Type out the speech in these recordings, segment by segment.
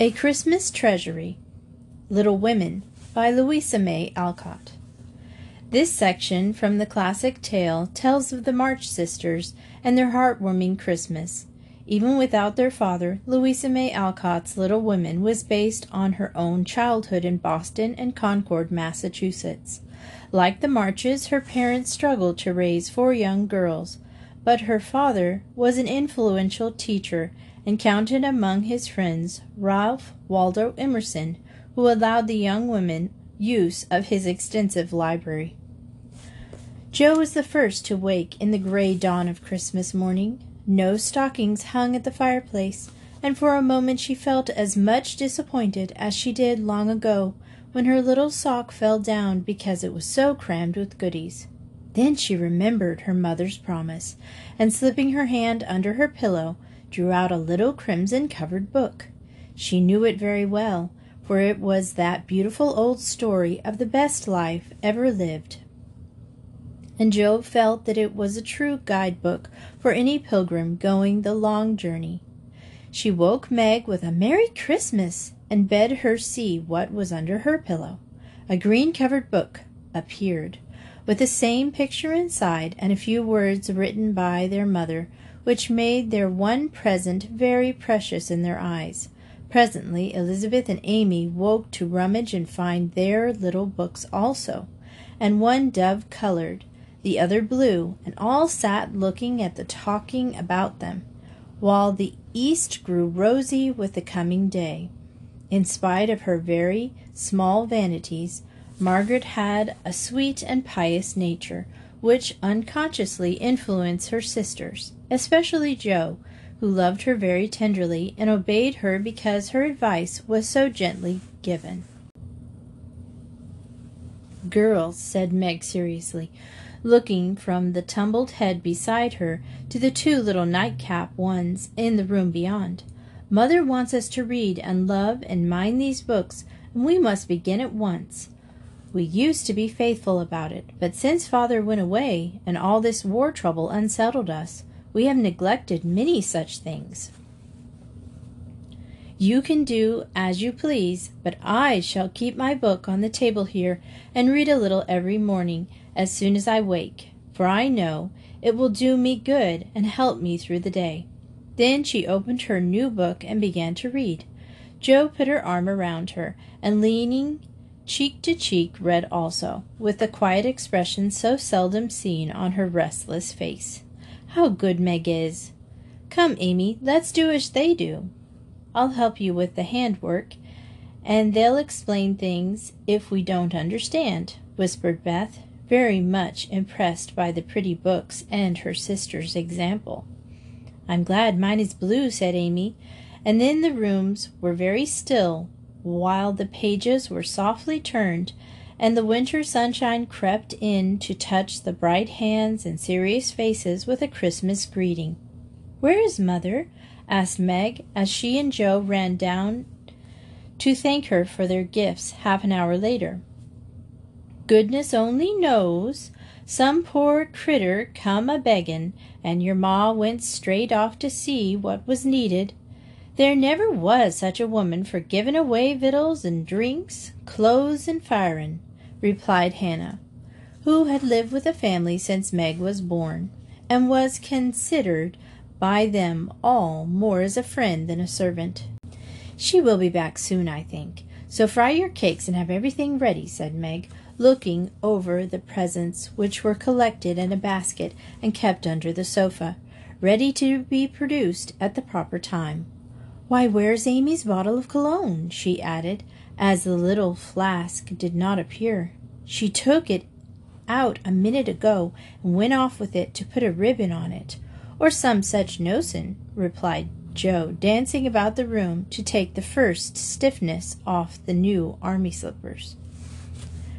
A Christmas Treasury Little Women by Louisa May Alcott. This section from the classic tale tells of the March sisters and their heartwarming Christmas. Even without their father, Louisa May Alcott's Little Women was based on her own childhood in Boston and Concord, Massachusetts. Like the Marches, her parents struggled to raise four young girls, but her father was an influential teacher and counted among his friends Ralph Waldo Emerson, who allowed the young women use of his extensive library. Jo was the first to wake in the gray dawn of Christmas morning. No stockings hung at the fireplace, and for a moment she felt as much disappointed as she did long ago when her little sock fell down because it was so crammed with goodies. Then she remembered her mother's promise, and slipping her hand under her pillow, drew out a little crimson covered book. She knew it very well, for it was that beautiful old story of the best life ever lived. And Jo felt that it was a true guide-book for any pilgrim going the long journey. She woke Meg with a Merry Christmas and bade her see what was under her pillow. A green covered book appeared, with the same picture inside and a few words written by their mother which made their one present very precious in their eyes. Presently Elizabeth and Amy woke to rummage and find their little books also, and one dove colored, the other blue, and all sat looking at the talking about them, while the east grew rosy with the coming day. In spite of her very small vanities, Margaret had a sweet and pious nature, which unconsciously influenced her sisters especially Jo, who loved her very tenderly and obeyed her because her advice was so gently given. Girls, said Meg seriously, looking from the tumbled head beside her to the two little nightcap ones in the room beyond. Mother wants us to read and love and mind these books, and we must begin at once. We used to be faithful about it, but since father went away and all this war trouble unsettled us, we have neglected many such things. You can do as you please, but I shall keep my book on the table here and read a little every morning as soon as I wake, for I know it will do me good and help me through the day. Then she opened her new book and began to read. Jo put her arm around her, and leaning cheek to cheek, read also, with the quiet expression so seldom seen on her restless face. How good Meg is! Come, Amy, let's do as they do. I'll help you with the handwork, and they'll explain things if we don't understand, whispered Beth, very much impressed by the pretty books and her sister's example. I'm glad mine is blue, said Amy, and then the rooms were very still while the pages were softly turned and the winter sunshine crept in to touch the bright hands and serious faces with a Christmas greeting. Where is mother? asked Meg as she and Jo ran down to thank her for their gifts half an hour later. Goodness only knows. Some poor critter come a beggin', and your ma went straight off to see what was needed. There never was such a woman for givin' away victuals and drinks, clothes and firin' replied Hannah, who had lived with the family since Meg was born, and was considered by them all more as a friend than a servant. She will be back soon, I think. So fry your cakes and have everything ready, said Meg, looking over the presents which were collected in a basket and kept under the sofa, ready to be produced at the proper time. Why, where's Amy's bottle of cologne? she added, as the little flask did not appear. She took it out a minute ago and went off with it to put a ribbon on it, or some such notion, replied Jo, dancing about the room to take the first stiffness off the new army slippers.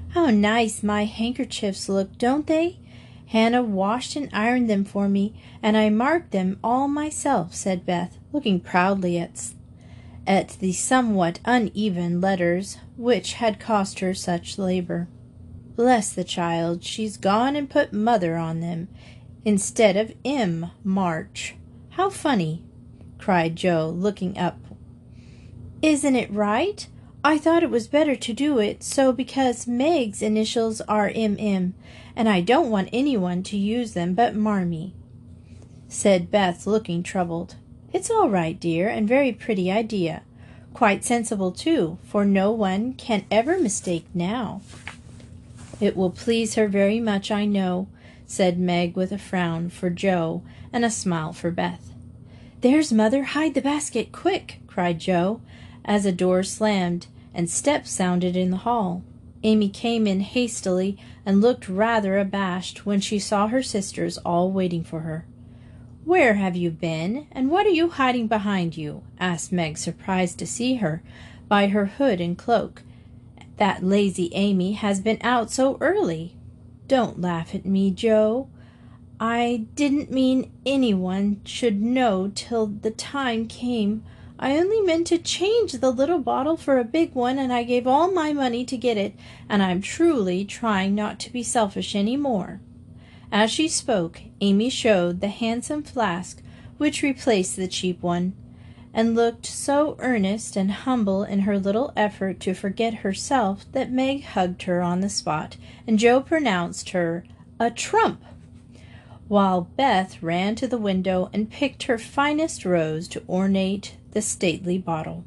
How nice my handkerchiefs look, don't they? Hannah washed and ironed them for me, and I marked them all myself, said Beth, looking proudly at at the somewhat uneven letters which had cost her such labor. Bless the child, she's gone and put mother on them instead of M. March. How funny! cried Jo, looking up Isn't it right? I thought it was better to do it so because Meg's initials are MM, and I don't want anyone to use them but Marmee, said Beth, looking troubled. It's all right, dear, and very pretty idea. Quite sensible, too, for no one can ever mistake now. It will please her very much, I know, said Meg with a frown for Jo and a smile for Beth. There's mother, hide the basket, quick, cried Jo, as a door slammed and steps sounded in the hall. Amy came in hastily and looked rather abashed when she saw her sisters all waiting for her. Where have you been, and what are you hiding behind you? asked Meg, surprised to see her by her hood and cloak. That lazy Amy has been out so early. Don't laugh at me, Jo. I didn't mean anyone should know till the time came. I only meant to change the little bottle for a big one, and I gave all my money to get it, and I'm truly trying not to be selfish any more. As she spoke, Amy showed the handsome flask which replaced the cheap one, and looked so earnest and humble in her little effort to forget herself that Meg hugged her on the spot, and Jo pronounced her a trump while Beth ran to the window and picked her finest rose to ornate the stately bottle.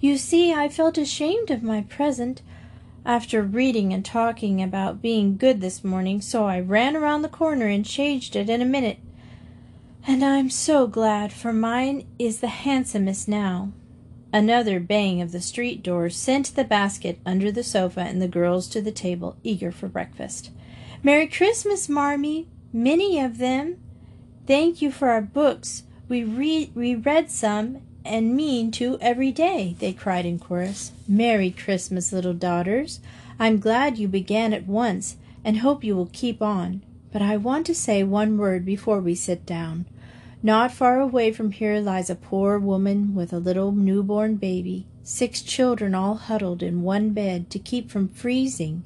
You see, I felt ashamed of my present after reading and talking about being good this morning, so I ran around the corner and changed it in a minute. And I'm so glad, for mine is the handsomest now. Another bang of the street door sent the basket under the sofa and the girls to the table, eager for breakfast. Merry Christmas, Marmee, many of them. Thank you for our books. We read we read some and mean to every day, they cried in chorus. Merry Christmas, little daughters. I'm glad you began at once and hope you will keep on. But I want to say one word before we sit down. Not far away from here lies a poor woman with a little newborn baby, six children all huddled in one bed to keep from freezing,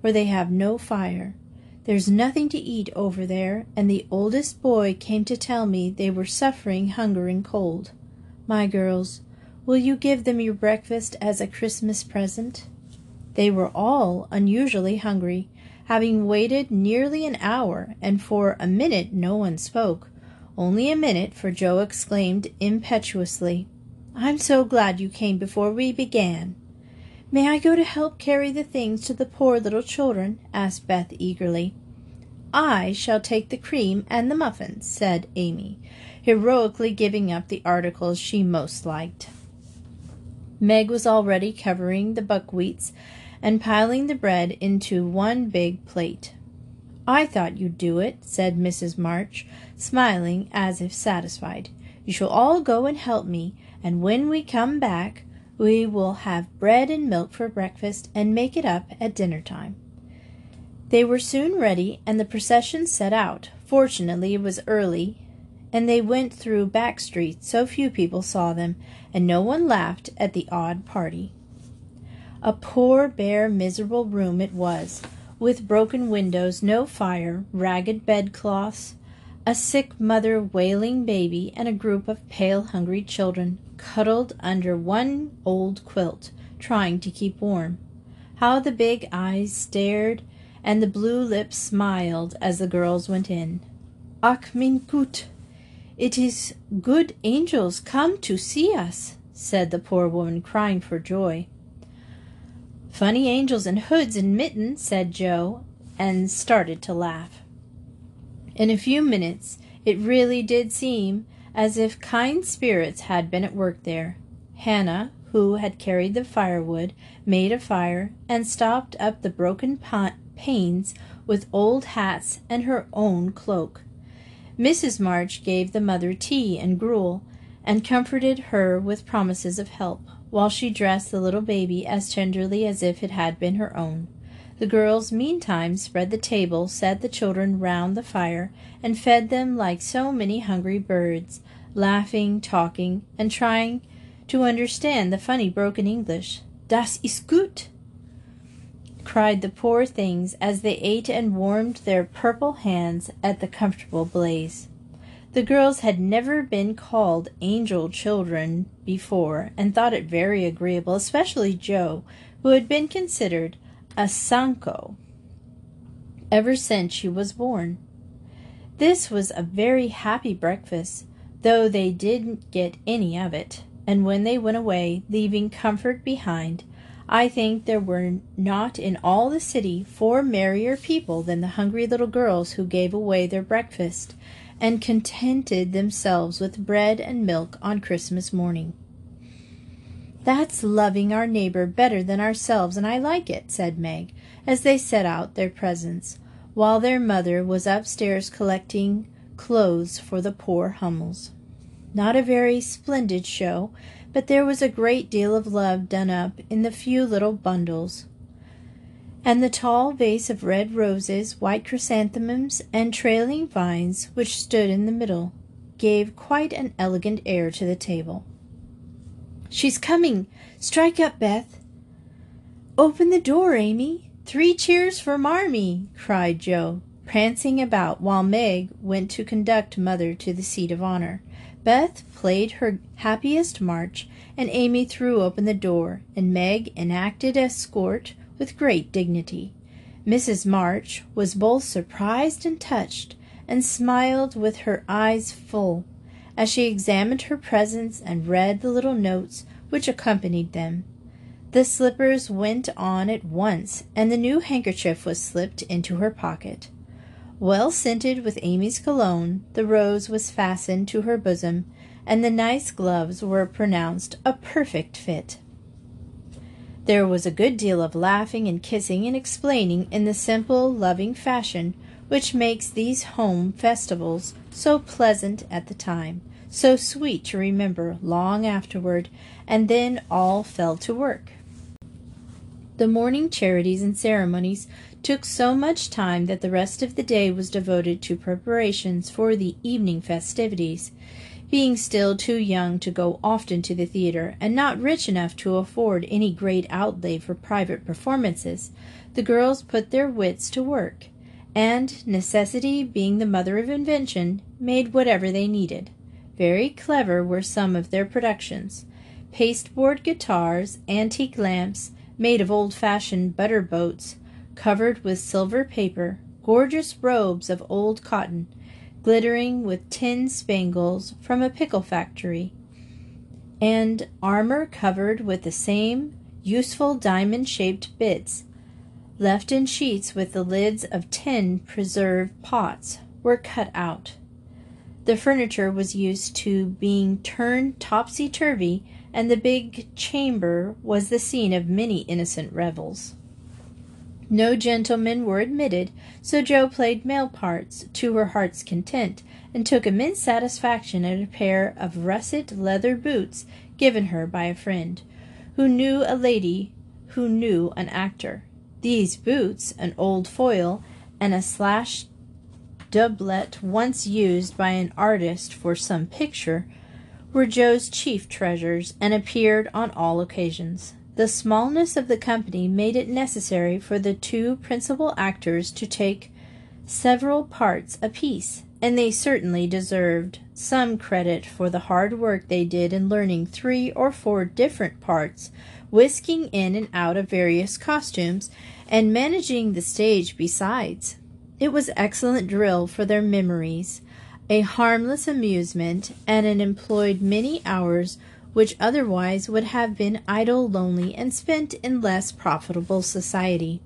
where they have no fire. There's nothing to eat over there, and the oldest boy came to tell me they were suffering hunger and cold. My girls, will you give them your breakfast as a Christmas present? They were all unusually hungry, having waited nearly an hour, and for a minute no one spoke. Only a minute, for Jo exclaimed impetuously, I'm so glad you came before we began. May I go to help carry the things to the poor little children? asked Beth eagerly. I shall take the cream and the muffins, said Amy, heroically giving up the articles she most liked. Meg was already covering the buckwheats and piling the bread into one big plate. I thought you'd do it, said Mrs. March, smiling as if satisfied. You shall all go and help me, and when we come back, we will have bread and milk for breakfast and make it up at dinner time. They were soon ready, and the procession set out. Fortunately, it was early, and they went through back streets so few people saw them, and no one laughed at the odd party. A poor, bare, miserable room it was, with broken windows, no fire, ragged bedcloths, a sick mother wailing baby, and a group of pale, hungry children cuddled under one old quilt, trying to keep warm. How the big eyes stared and the blue lips smiled as the girls went in. Ach, mein Gut, it is good angels come to see us, said the poor woman, crying for joy. Funny angels in hoods and mittens, said Jo, and started to laugh. In a few minutes it really did seem as if kind spirits had been at work there. Hannah, who had carried the firewood, made a fire, and stopped up the broken panes with old hats and her own cloak. Mrs. March gave the mother tea and gruel, and comforted her with promises of help, while she dressed the little baby as tenderly as if it had been her own. The girls meantime spread the table, set the children round the fire, and fed them like so many hungry birds, laughing, talking, and trying to understand the funny broken English. Das ist gut, cried the poor things as they ate and warmed their purple hands at the comfortable blaze. The girls had never been called angel children before, and thought it very agreeable, especially Jo, who had been considered a Sancho ever since she was born. This was a very happy breakfast, though they didn't get any of it, and when they went away, leaving comfort behind, I think there were not in all the city four merrier people than the hungry little girls who gave away their breakfast and contented themselves with bread and milk on Christmas morning. That's loving our neighbor better than ourselves, and I like it, said Meg, as they set out their presents, while their mother was upstairs collecting clothes for the poor Hummels. Not a very splendid show, but there was a great deal of love done up in the few little bundles. And the tall vase of red roses, white chrysanthemums, and trailing vines which stood in the middle gave quite an elegant air to the table. She's coming! Strike up, Beth! Open the door, Amy! Three cheers for Marmee! cried Jo, prancing about while Meg went to conduct Mother to the seat of honor. Beth played her happiest march, and Amy threw open the door, and Meg enacted escort with great dignity. Mrs. March was both surprised and touched, and smiled with her eyes full, as she examined her presents and read the little notes which accompanied them. The slippers went on at once, and the new handkerchief was slipped into her pocket. Well scented with Amy's cologne, the rose was fastened to her bosom, and the nice gloves were pronounced a perfect fit. There was a good deal of laughing and kissing and explaining in the simple, loving fashion which makes these home festivals so pleasant at the time, so sweet to remember long afterward, and then all fell to work. The morning charities and ceremonies took so much time that the rest of the day was devoted to preparations for the evening festivities. Being still too young to go often to the theatre, and not rich enough to afford any great outlay for private performances, the girls put their wits to work, and, necessity being the mother of invention, made whatever they needed. Very clever were some of their productions pasteboard guitars, antique lamps, made of old fashioned butter boats, covered with silver paper, gorgeous robes of old cotton, glittering with tin spangles from a pickle factory, and armor covered with the same useful diamond shaped bits, left in sheets with the lids of tin preserve pots, were cut out. The furniture was used to being turned topsy turvy, and the big chamber was the scene of many innocent revels. No gentlemen were admitted, so Jo played male parts to her heart's content, and took immense satisfaction at a pair of russet leather boots given her by a friend, who knew a lady who knew an actor. These boots, an old foil, and a slashed doublet once used by an artist for some picture, were Jo's chief treasures, and appeared on all occasions. The smallness of the company made it necessary for the two principal actors to take several parts apiece, and they certainly deserved some credit for the hard work they did in learning three or four different parts, whisking in and out of various costumes, and managing the stage besides. It was excellent drill for their memories, a harmless amusement, and it employed many hours which otherwise would have been idle, lonely, and spent in less profitable society.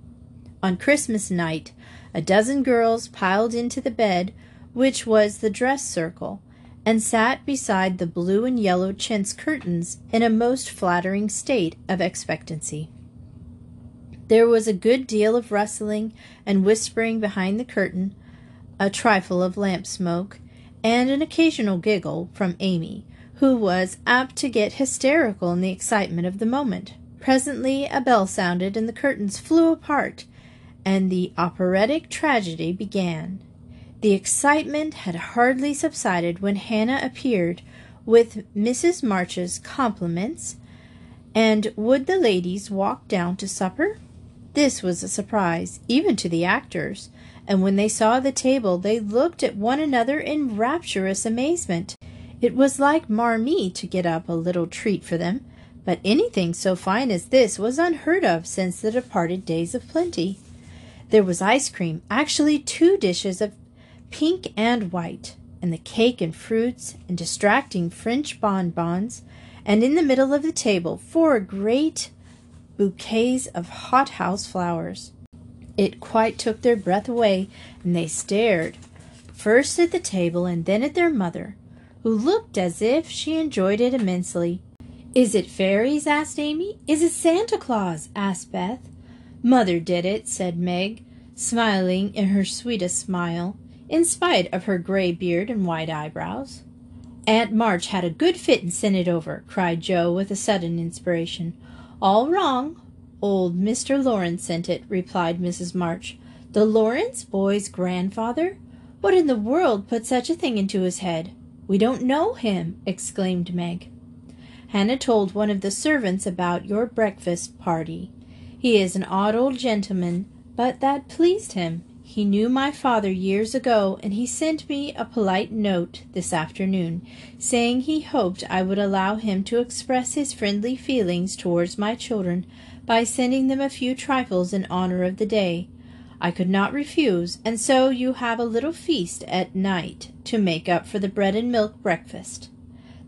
On Christmas night, a dozen girls piled into the bed, which was the dress circle, and sat beside the blue and yellow chintz curtains in a most flattering state of expectancy. There was a good deal of rustling and whispering behind the curtain, a trifle of lamp smoke, and an occasional giggle from Amy, who was apt to get hysterical in the excitement of the moment. Presently a bell sounded and the curtains flew apart, and the operatic tragedy began. The excitement had hardly subsided when Hannah appeared with Mrs. March's compliments, and would the ladies walk down to supper? This was a surprise, even to the actors, and when they saw the table they looked at one another in rapturous amazement. It was like Marmee to get up a little treat for them, but anything so fine as this was unheard of since the departed days of plenty. There was ice cream, actually two dishes of pink and white, and the cake and fruits and distracting French bonbons, and in the middle of the table four great bouquets of hothouse flowers. It quite took their breath away, and they stared, first at the table and then at their mother, who looked as if she enjoyed it immensely. Is it fairies? asked Amy. Is it Santa Claus? asked Beth. Mother did it, said Meg, smiling in her sweetest smile, in spite of her gray beard and white eyebrows. Aunt March had a good fit and sent it over, cried Jo with a sudden inspiration. All wrong. Old Mr. Lawrence sent it, replied Mrs. March. The Lawrence boy's grandfather? What in the world put such a thing into his head? We don't know him, exclaimed Meg. Hannah told one of the servants about your breakfast party. He is an odd old gentleman, but that pleased him. He knew my father years ago, and he sent me a polite note this afternoon, saying he hoped I would allow him to express his friendly feelings towards my children by sending them a few trifles in honor of the day. I could not refuse, and so you have a little feast at night to make up for the bread and milk breakfast.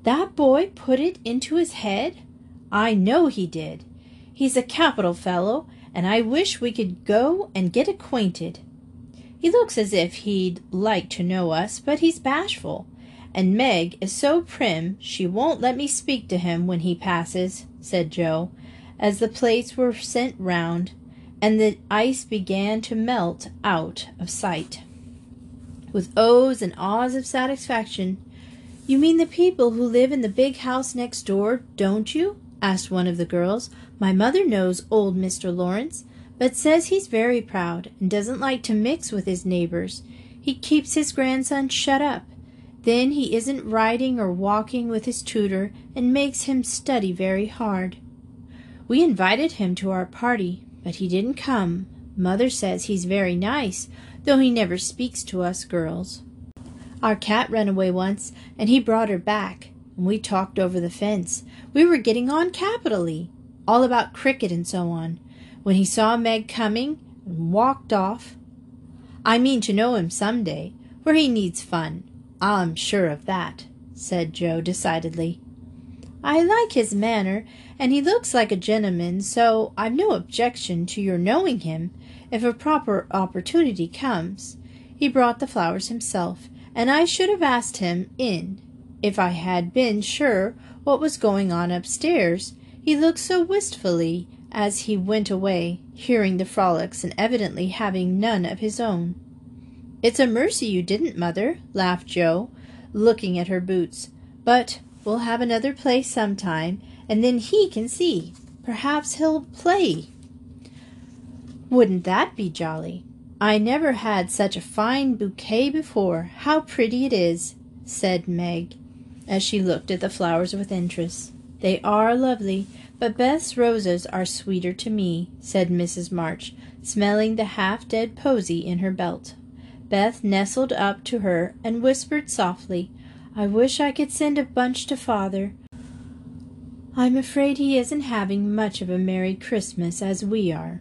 That boy put it into his head? I know he did. He's a capital fellow, and I wish we could go and get acquainted. He looks as if he'd like to know us, but he's bashful. And Meg is so prim she won't let me speak to him when he passes, said Jo, as the plates were sent round and the ice began to melt out of sight. With ohs and ahs of satisfaction, You mean the people who live in the big house next door, don't you? asked one of the girls. My mother knows old Mr. Lawrence but says he's very proud and doesn't like to mix with his neighbors. He keeps his grandson shut up. Then he isn't riding or walking with his tutor and makes him study very hard. We invited him to our party, but he didn't come. Mother says he's very nice, though he never speaks to us girls. Our cat ran away once, and he brought her back, and we talked over the fence. We were getting on capitally, all about cricket and so on when he saw Meg coming and walked off. I mean to know him some day, for he needs fun. I'm sure of that, said Jo decidedly. I like his manner, and he looks like a gentleman, so I've no objection to your knowing him if a proper opportunity comes. He brought the flowers himself, and I should have asked him in if I had been sure what was going on upstairs. He looked so wistfully as he went away, hearing the frolics and evidently having none of his own. It's a mercy you didn't, mother, laughed Jo, looking at her boots. But we'll have another play sometime, and then he can see. Perhaps he'll play. Wouldn't that be jolly? I never had such a fine bouquet before. How pretty it is, said Meg, as she looked at the flowers with interest. They are lovely, but Beth's roses are sweeter to me, said Mrs. March, smelling the half dead posy in her belt. Beth nestled up to her and whispered softly, I wish I could send a bunch to father. I'm afraid he isn't having much of a merry Christmas as we are.